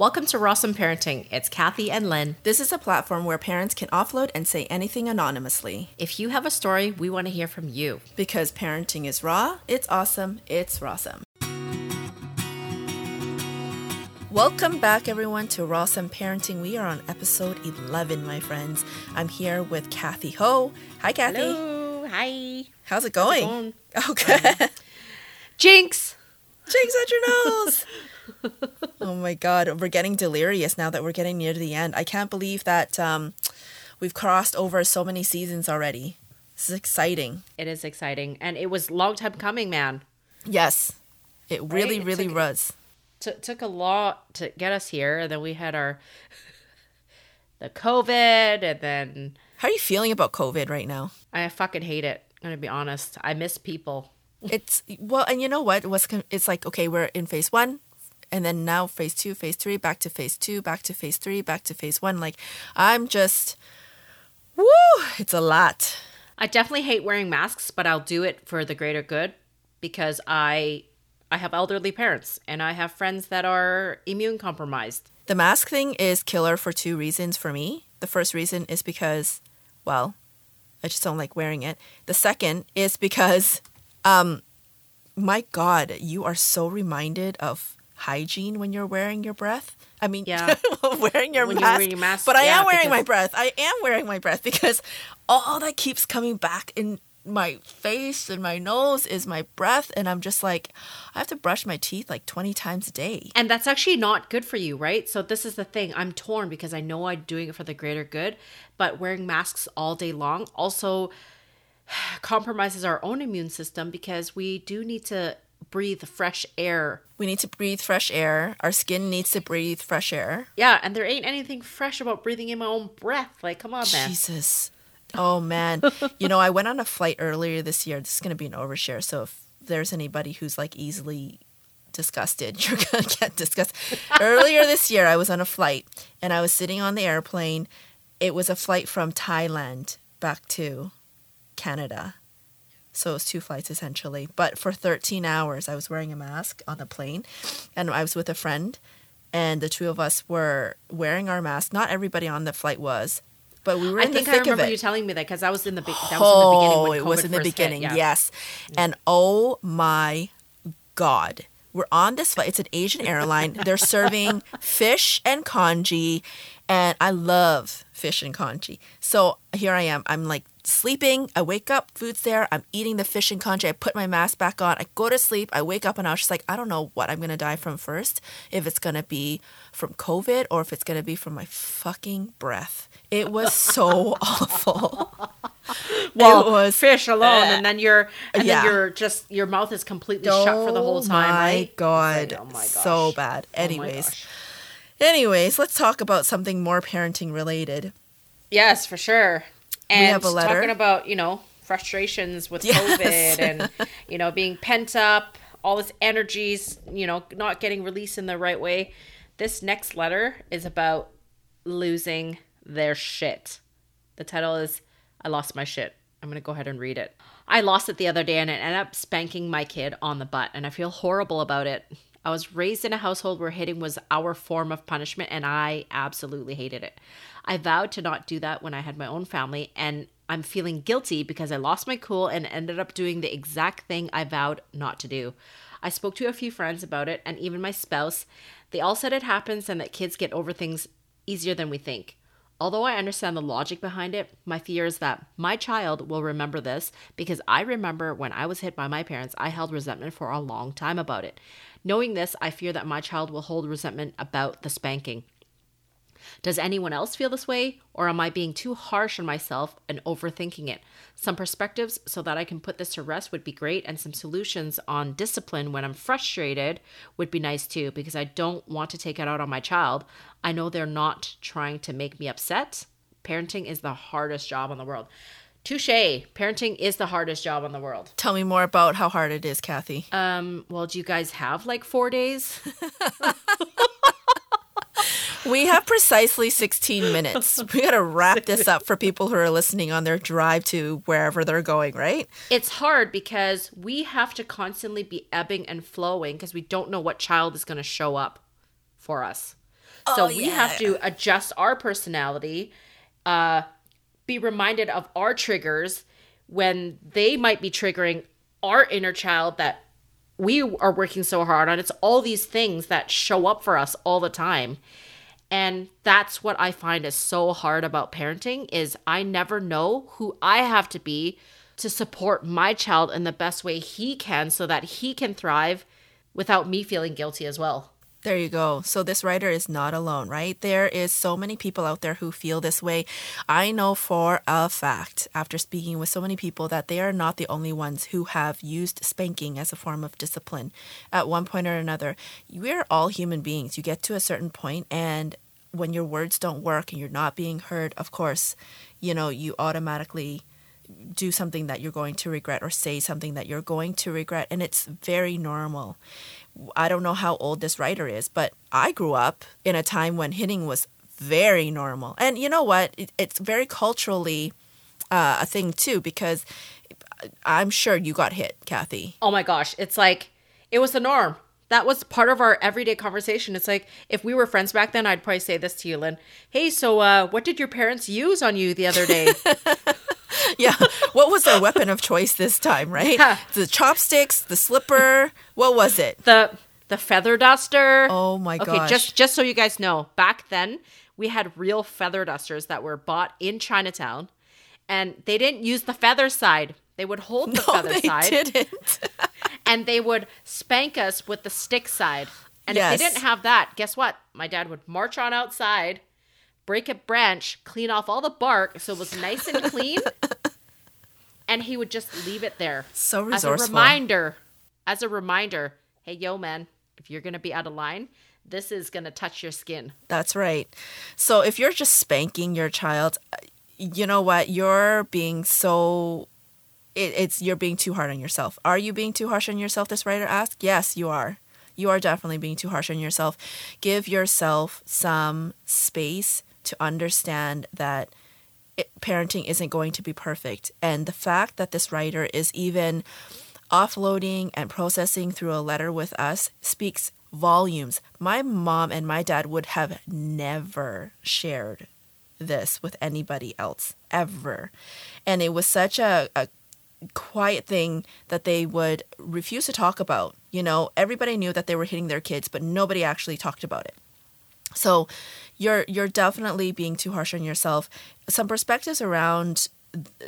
Welcome to Rawsome Parenting. It's Kathy and Lynn. This is a platform where parents can offload and say anything anonymously. If you have a story, we want to hear from you. Because parenting is raw, it's awesome, it's rawsome. Welcome back, everyone, to Rawsome Parenting. We are on episode 11, my friends. I'm here with Kathy Ho. Hi, Kathy. Hello. Hi. How's it going? going? Okay. Jinx. Jinx at your nose. oh my god, we're getting delirious now that we're getting near to the end. I can't believe that um, we've crossed over so many seasons already. This is exciting. It is exciting. And it was long time coming, man. Yes, it really, Right? It really took- was. T- took a lot to get us here. And then we had our the COVID. And then How are you feeling about COVID right now? I fucking hate it. I'm to be honest. I miss people. It's well, and you know what? What's con- it's like? Okay, we're in phase one, and then now phase two, phase three, back to phase two, back to phase three, back to phase one. Like, I'm just, woo! It's a lot. I definitely hate wearing masks, but I'll do it for the greater good because I I have elderly parents and I have friends that are immune compromised. The mask thing is killer for two reasons for me. The first reason is because, well, I just don't like wearing it. The second is because, um, my God, you are so reminded of hygiene when you're wearing your breath. I mean, Yeah. wearing your When you're mask. wearing your mask, but I yeah, am wearing because- my breath. I am wearing my breath because all that keeps coming back in my face and my nose is my breath, and I'm just like, I have to brush my teeth like 20 times a day. And that's actually not good for you, right? So this is the thing. I'm torn because I know I'm doing it for the greater good, but wearing masks all day long also compromises our own immune system because we do need to breathe fresh air. We need to breathe fresh air. Our skin needs to breathe fresh air. Yeah, and there ain't anything fresh about breathing in my own breath. Like, come on, man. Jesus. Oh man. you know, I went on a flight earlier this year. This is going to be an overshare. So if there's anybody who's like easily disgusted, you're going to get disgusted. earlier this year, I was on a flight and I was sitting on the airplane. It was a flight from Thailand back to Canada. So it was two flights essentially. But for 13 hours, I was wearing a mask on the plane and I was with a friend and the two of us were wearing our masks. Not everybody on the flight was, but we were I in think the I remember you telling me that because I was in the big. That was in the oh, beginning. Oh, When it was in the first hit, beginning, yeah. yes. And oh my God. We're on this flight. It's an Asian airline. They're serving fish and congee. And I love fish and congee. So here I am. I'm like sleeping. I wake up, food's there. I'm eating the fish and congee. I put my mask back on. I go to sleep. I wake up and I was just like, I don't know what I'm going to die from first. If it's going to be from COVID or if it's going to be from my fucking breath. It was so awful. Well, it was fish alone, and then you're, and Yeah. then you're just your mouth is completely shut for the whole time, Oh my right? god, like, oh my gosh. so bad. Oh Anyways, gosh. anyways, let's talk about something more parenting related. Yes, for sure. And have a letter. talking about you know frustrations with Yes. COVID and you know being pent up, all this energies, you know, not getting released in the right way. This next letter is about losing their shit. The title is I lost my shit. I'm to go ahead and read it. I lost it the other day and it ended up spanking my kid on the butt, and I feel horrible about it. I was raised in a household where hitting was our form of punishment, and I absolutely hated it. I vowed to not do that when I had my own family, and I'm feeling guilty because I lost my cool and ended up doing the exact thing I vowed not to do. I spoke to a few friends about it, and even my spouse. They all said it happens and that kids get over things easier than we think. Although I understand the logic behind it, my fear is that my child will remember this because I remember when I was hit by my parents, I held resentment for a long time about it. Knowing this, I fear that my child will hold resentment about the spanking. Does anyone else feel this way, or am I being too harsh on myself and overthinking it? Some perspectives so that I can put this to rest would be great, and some solutions on discipline when I'm frustrated would be nice too, because I don't want to take it out on my child. I know they're not trying to make me upset. Parenting is the hardest job in the world. Touche. Parenting is the hardest job in the world. Tell me more about how hard it is, Kathy. Um, well, do you guys have like four days? We have precisely 16 minutes. We got to wrap this up for people who are listening on their drive to wherever they're going, right? It's hard because we have to constantly be ebbing and flowing because we don't know what child is going to show up for us. So Oh, we have to adjust our personality, uh, be reminded of our triggers when they might be triggering our inner child that we are working so hard on. It's all these things that show up for us all the time. And that's what I find is so hard about parenting is I never know who I have to be to support my child in the best way he can so that he can thrive without me feeling guilty as well. There you go. So this writer is not alone, right? There is so many people out there who feel this way. I know for a fact, after speaking with so many people, that they are not the only ones who have used spanking as a form of discipline at one point or another. We're all human beings. You get to a certain point and when your words don't work and you're not being heard, of course, you know, you automatically do something that you're going to regret or say something that you're going to regret and it's very normal. I don't know how old this writer is, but I grew up in a time when hitting was very normal. And you know what? It, it's very culturally uh, a thing too, because I'm sure you got hit, Kathy. Oh my gosh, it's like it was the norm. That was part of our everyday conversation. It's like if we were friends back then, I'd probably say this to you, Lynn. Hey, so uh, what did your parents use on you the other day? Yeah. what was their weapon of choice this time, right? Yeah. The chopsticks, the slipper. What was it? the the feather duster. Oh my god. Okay, gosh. just just so you guys know, back then we had real feather dusters that were bought in Chinatown, and they didn't use the feather side. They would hold the No, feather they side, didn't. and they would spank us with the stick side. And if they didn't have that, guess what? My dad would march on outside, break a branch, clean off all the bark so it was nice and clean, and he would just leave it there So as a reminder. As a reminder, hey, yo, man, if you're gonna be out of line, this is gonna touch your skin. That's right. So if you're just spanking your child, uh, you know what? You're being so. It, it's you're being too hard on yourself. Are you being too harsh on yourself? This writer asked. Yes, you are. You are definitely being too harsh on yourself. Give yourself some space to understand that parenting isn't going to be perfect, and the fact that this writer is even offloading and processing through a letter with us speaks volumes. My mom and my dad would have never shared this with anybody else ever. And it was such a, a quiet thing that they would refuse to talk about. You know, everybody knew that they were hitting their kids, but nobody actually talked about it. So you're you're definitely being too harsh on yourself. Some perspectives around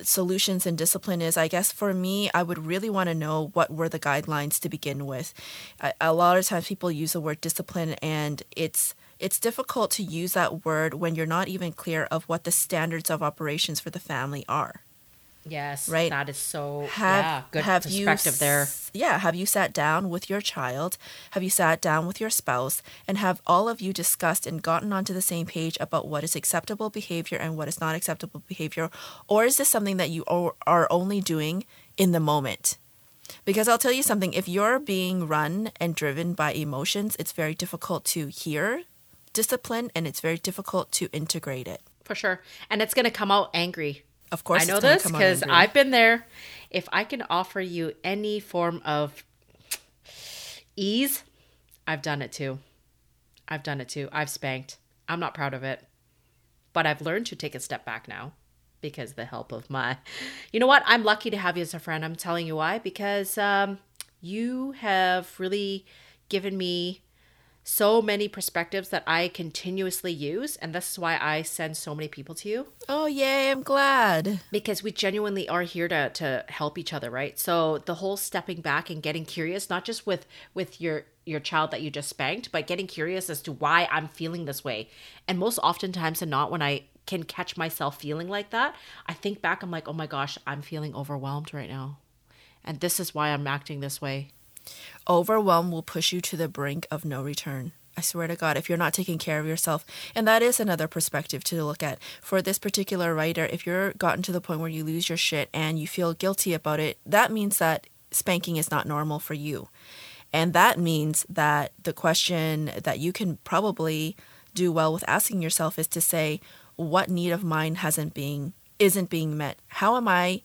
solutions and discipline is i guess for me i would really want to know what were the guidelines to begin with a, lot of times people use the word discipline and it's it's difficult to use that word when you're not even clear of what the standards of operations for the family are Yes, Right. That is so have yeah, good have perspective you, there. Yeah, have you sat down with your child? Have you sat down with your spouse and have all of you discussed and gotten onto the same page about what is acceptable behavior and what is not acceptable behavior? Or is this something that you are only doing in the moment? Because I'll tell you something, if you're being run and driven by emotions, it's very difficult to hear discipline and it's very difficult to integrate it. For sure. And it's gonna come out angry. Of course, I know this because. I've been there. If I can offer you any form of ease, I've done it too. I've done it too. I've spanked. I'm not proud of it. But I've learned to take a step back now because the help of my You know what? I'm lucky to have you as a friend. I'm telling you why because um you have really given me so many perspectives that I continuously use and this is why I send so many people to you. Oh, yay, I'm glad. because we genuinely are here to to help each other right? So the whole stepping back and getting curious not just with with your your child that you just spanked but getting curious as to why i'm feeling this way. And most oftentimes than not when i can catch myself feeling like that i think back i'm like oh my gosh i'm feeling overwhelmed right now. And this is why i'm acting this way overwhelm will push you to the brink of no return. I swear to God, if you're not taking care of yourself. And that is another perspective to look at. For this particular writer, if you're gotten to the point where you lose your shit and you feel guilty about it, that means that spanking is not normal for you. And that means that the question that you can probably do well with asking yourself is to say, what need of mine hasn't being isn't being met? How am I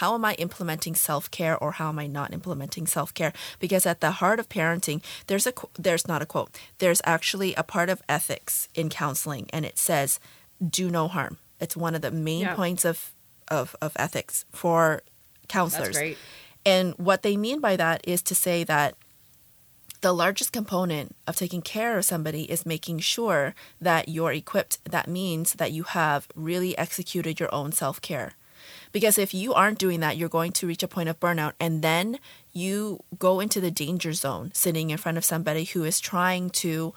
how am I implementing self care or how am I not implementing self care? Because at the heart of parenting, there's a there's not a quote. There's actually a part of ethics in counseling, and it says, "Do no harm." It's one of the main Yeah. points of, of of ethics for counselors. That's great. And what they mean by that is to say that the largest component of taking care of somebody is making sure that you're equipped. That means that you have really executed your own self care. Because if you aren't doing that, you're going to reach a point of burnout and then you go into the danger zone sitting in front of somebody who is trying to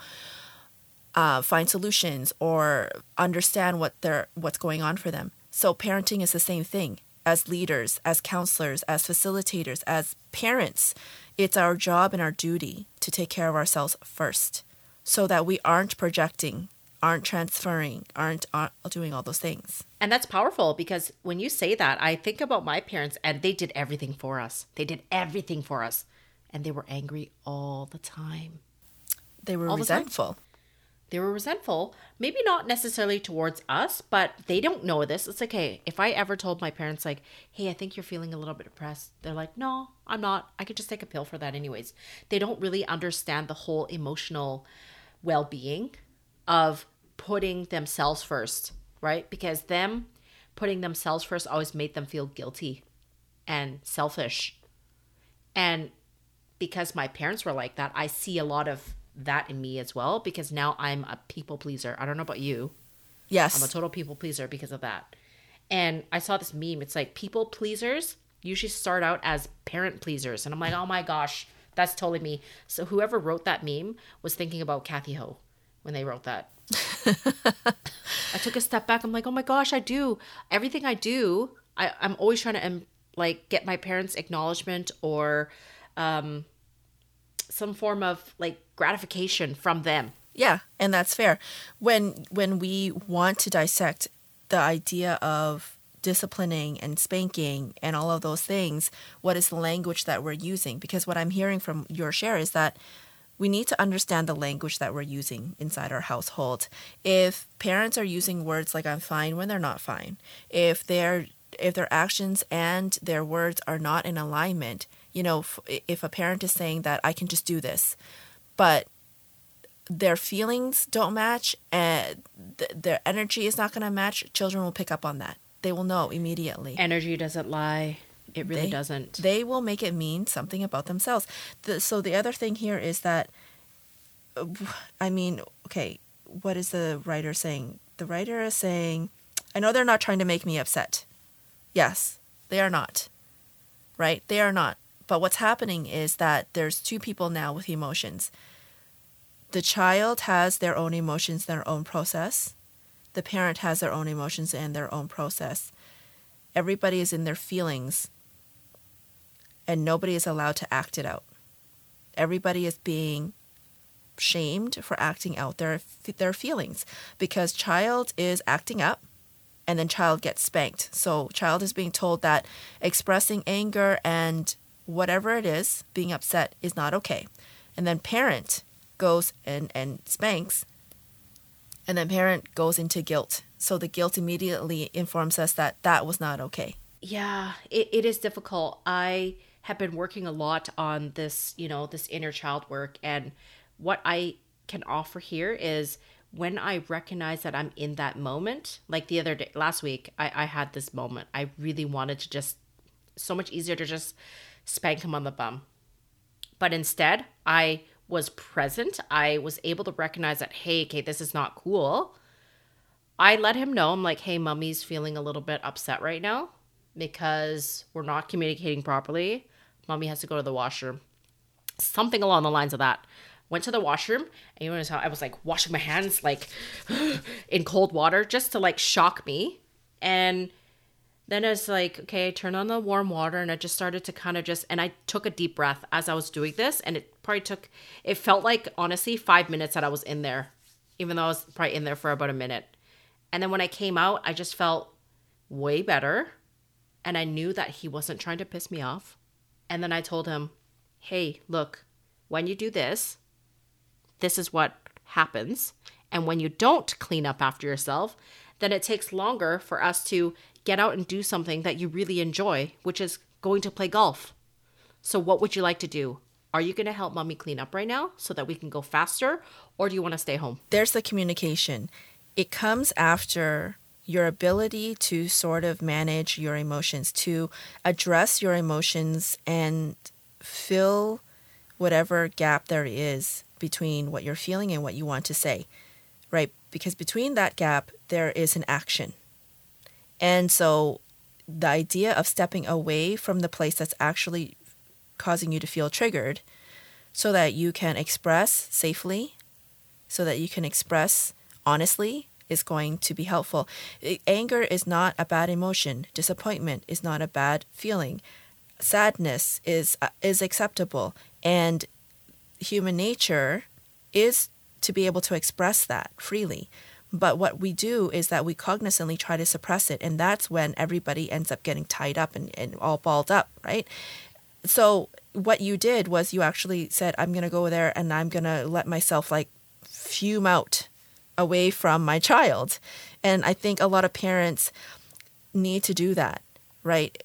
uh, find solutions or understand what they're what's going on for them. So parenting is the same thing. As leaders, as counselors, as facilitators, as parents, it's our job and our duty to take care of ourselves first, so that we aren't projecting, aren't transferring, aren't, aren't doing all those things. And that's powerful because when you say that, I think about my parents and they did everything for us. They did everything for us. And they were angry all the time. They were All the resentful. They were resentful, maybe not necessarily towards us, but they don't know this. It's like, hey, if I ever told my parents, like, hey, I think you're feeling a little bit depressed, they're like, no, I'm not. I could just take a pill for that, anyways. They don't really understand the whole emotional well being of putting themselves first, right? Because them putting themselves first always made them feel guilty and selfish. And because my parents were like that, I see a lot of that in me as well because now I'm a people pleaser. I don't know about you. Yes. I'm a total people pleaser because of that. And I saw this meme. It's like people pleasers usually start out as parent pleasers. And I'm like, oh my gosh, that's totally me. So whoever wrote that meme was thinking about Kathy Ho when they wrote that. I took a step back. I'm like, oh my gosh, I do. Everything I do, I, I'm always trying to um, like get my parents' acknowledgement or um, some form of like gratification from them. Yeah, and that's fair. When when we want to dissect the idea of disciplining and spanking and all of those things, what is the language that we're using? Because what I'm hearing from your share is that we need to understand the language that we're using inside our household. If parents are using words like I'm fine when they're not fine, if they're if their actions and their words are not in alignment, you know, f- if a parent is saying that I can just do this, but their feelings don't match and th- their energy is not going to match, children will pick up on that. They will know immediately. Energy doesn't lie. It really They- doesn't. They will make it mean something about themselves. The, so the other thing here is that, I mean, okay, what is the writer saying? The writer is saying, I know they're not trying to make me upset. Yes, they are not. Right? They are not. But what's happening is that there's two people now with emotions. The child has their own emotions, their own process. The parent has their own emotions and their own process. Everybody is in their feelings and nobody is allowed to act it out. Everybody is being shamed for acting out their their feelings because child is acting up and then child gets spanked. So child is being told that expressing anger and whatever it is, being upset is not okay. And then parent goes and, and spanks and then parent goes into guilt. So the guilt immediately informs us that that was not okay. Yeah, it, it is difficult. I have been working a lot on this, you know, this inner child work. And what I can offer here is when I recognize that I'm in that moment, like the other day, last week, I, I had this moment. I really wanted to just, so much easier to just spank him on the bum. But instead, I was present. I was able to recognize that, hey, okay, this is not cool. I let him know, I'm like, hey, mommy's feeling a little bit upset right now because we're not communicating properly. Mommy has to go to the washroom. Something along the lines of that. Went to the washroom, and you notice how I was like washing my hands like in cold water just to like shock me. And then it's like, okay, I turned on the warm water and I just started to kind of just, and I took a deep breath as I was doing this. And it probably took, it felt like honestly five minutes that I was in there, even though I was probably in there for about a minute. And then when I came out, I just felt way better. And I knew that he wasn't trying to piss me off. And then I told him, hey, look, when you do this, this is what happens. And when you don't clean up after yourself, then it takes longer for us to get out and do something that you really enjoy, which is going to play golf. So, what would you like to do? Are you going to help mommy clean up right now so that we can go faster? Or do you want to stay home? There's the communication. It comes after your ability to sort of manage your emotions, to address your emotions and fill whatever gap there is between what you're feeling and what you want to say, right? Because between that gap, there is an action. And so the idea of stepping away from the place that's actually causing you to feel triggered so that you can express safely, so that you can express honestly is going to be helpful. Anger is not a bad emotion. Disappointment is not a bad feeling. Sadness is uh, is acceptable and human nature is to be able to express that freely. But what we do is that we cognizantly try to suppress it, and that's when everybody ends up getting tied up and, and all balled up, right? So, what you did was you actually said, I'm going to go there and I'm going to let myself like fume out away from my child. And I think a lot of parents need to do that right?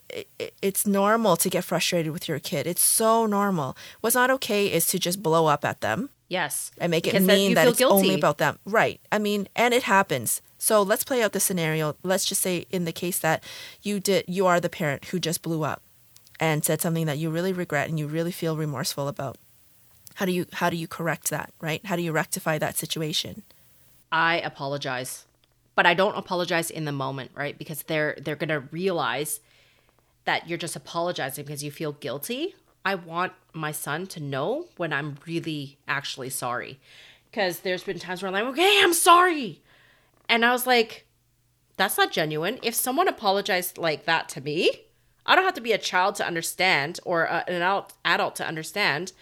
It's normal to get frustrated with your kid. It's so normal. What's not okay is to just blow up at them. Yes. And make it mean that it's guilty. only about them. Right. I mean, and it happens. So let's play out the scenario. Let's just say in the case that you did you are the parent who just blew up and said something that you really regret and you really feel remorseful about. How do you how do you correct that, right? How do you rectify that situation? I apologize. But I don't apologize in the moment, right? Because they're they're going to realize that you're just apologizing because you feel guilty. I want my son to know when I'm really actually sorry. Because there's been times where I'm like, okay, I'm sorry. And I was like, that's not genuine. If someone apologized like that to me, I don't have to be a child to understand or a, an adult, adult to understand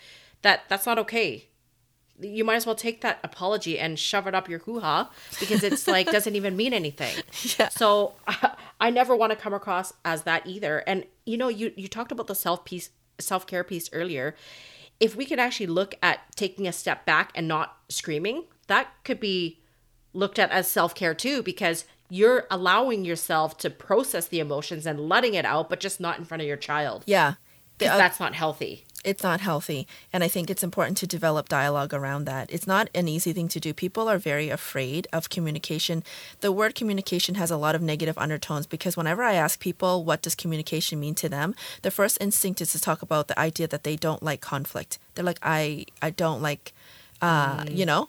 that that's not okay. You might as well take that apology and shove it up your hoo ha because it's like doesn't even mean anything. Yeah. So I, I never want to come across as that either. And you know, you you talked about the self piece, self care piece earlier. If we could actually look at taking a step back and not screaming, that could be looked at as self care too, because you're allowing yourself to process the emotions and letting it out, but just not in front of your child. Yeah. Uh, that's not healthy. It's not healthy. And I think it's important to develop dialogue around that. It's not an easy thing to do. People are very afraid of communication. The word communication has a lot of negative undertones because whenever I ask people what does communication mean to them, the first instinct is to talk about the idea that they don't like conflict. They're like, I, I don't like, uh, mm. you know,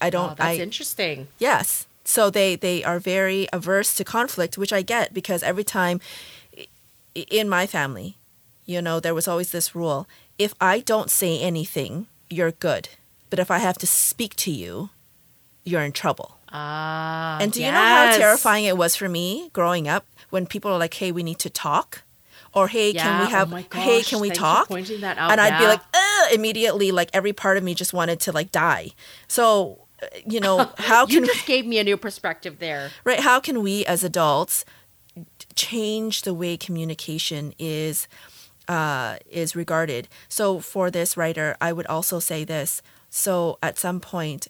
I don't. Oh, that's I, interesting. Yes, so they they are very averse to conflict, which I get because every time in my family, you know, there was always this rule: if I don't say anything, you're good, but if I have to speak to you, you're in trouble. Ah, and do yes. you know how terrifying it was for me growing up when people are like, "Hey, we need to talk," or "Hey, yeah. can we have? Oh gosh, hey, can we talk?" pointing that out. And I'd yeah. be like, immediately, like every part of me just wanted to like die. So you know, how can you just gave me a new perspective there. Right? How can we as adults change the way communication is uh, is regarded? So for this writer, I would also say this. So at some point,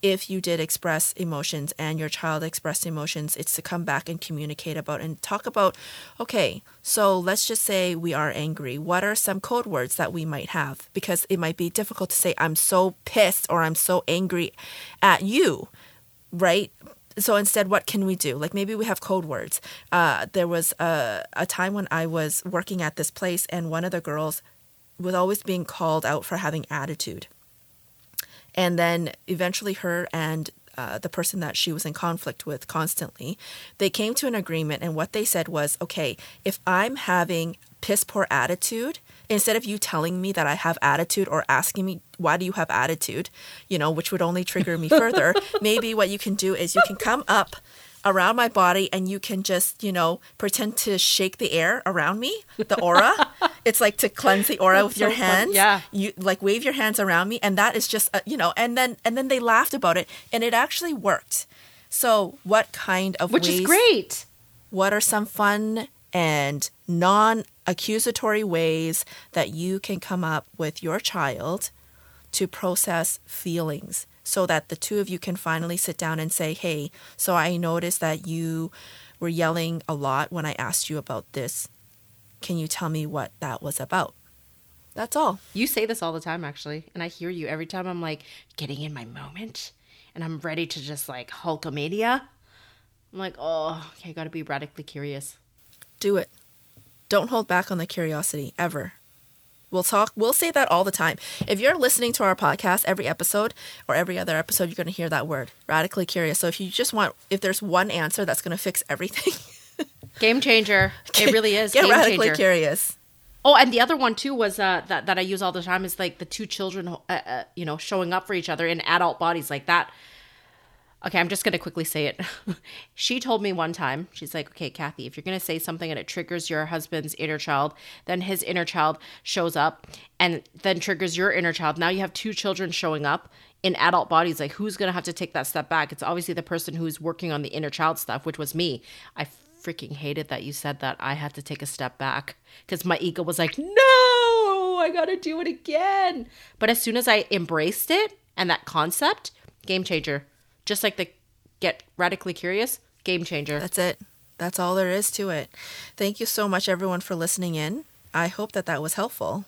if you did express emotions and your child expressed emotions, it's to come back and communicate about and talk about, okay, so let's just say we are angry. What are some code words that we might have? Because it might be difficult to say, I'm so pissed or I'm so angry at you, right? So instead, what can we do? Like maybe we have code words. Uh, there was a, a time when I was working at this place and one of the girls was always being called out for having attitude and then eventually, her and uh, the person that she was in conflict with constantly, they came to an agreement. And what they said was, okay, if I'm having piss poor attitude, instead of you telling me that I have attitude or asking me, why do you have attitude, you know, which would only trigger me further, maybe what you can do is you can come up around my body and you can just, you know, pretend to shake the air around me, the aura. it's like to cleanse the aura with so your hands. Fun. Yeah. You like wave your hands around me and that is just, uh, you know, and then and then they laughed about it and it actually worked. So, what kind of Which ways, is great. What are some fun and non-accusatory ways that you can come up with your child to process feelings? so that the two of you can finally sit down and say, hey, so I noticed that you were yelling a lot when I asked you about this. Can you tell me what that was about? That's all. You say this all the time, actually, and I hear you every time. I'm like getting in my moment, and I'm ready to just like Hulkamania. I'm like, oh, okay, I got to be radically curious. Do it. Don't hold back on the curiosity ever. We'll talk, we'll say that all the time. If you're listening to our podcast every episode or every other episode, you're going to hear that word radically curious. So if you just want, if there's one answer that's going to fix everything, game changer. It really is. Get game radically changer. curious. Oh, and the other one too was uh, that that I use all the time is like the two children, uh, uh, you know, showing up for each other in adult bodies like that. Okay, I'm just gonna quickly say it. she told me one time, she's like, "Okay, Kathy, if you're gonna say something and it triggers your husband's inner child, then his inner child shows up, and then triggers your inner child. Now you have two children showing up." in adult bodies like who's going to have to take that step back it's obviously the person who's working on the inner child stuff which was me i freaking hated that you said that I had to take a step back because my ego was like, no, I got to do it again. But as soon as I embraced it and that concept, game changer. Just like the get radically curious, game changer. That's it. That's all there is to it. Thank you so much, everyone, for listening in. I hope that that was helpful.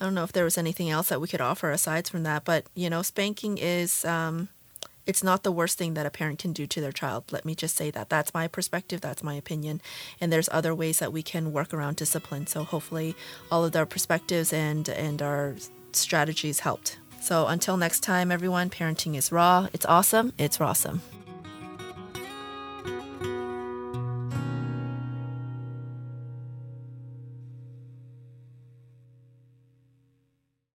I don't know if there was anything else that we could offer aside from that, but you know, spanking is um, it's not the worst thing that a parent can do to their child. Let me just say that. That's my perspective, that's my opinion. And there's other ways that we can work around discipline. So hopefully all of our perspectives and and our strategies helped. So until next time everyone, parenting is raw. It's awesome. It's awesome.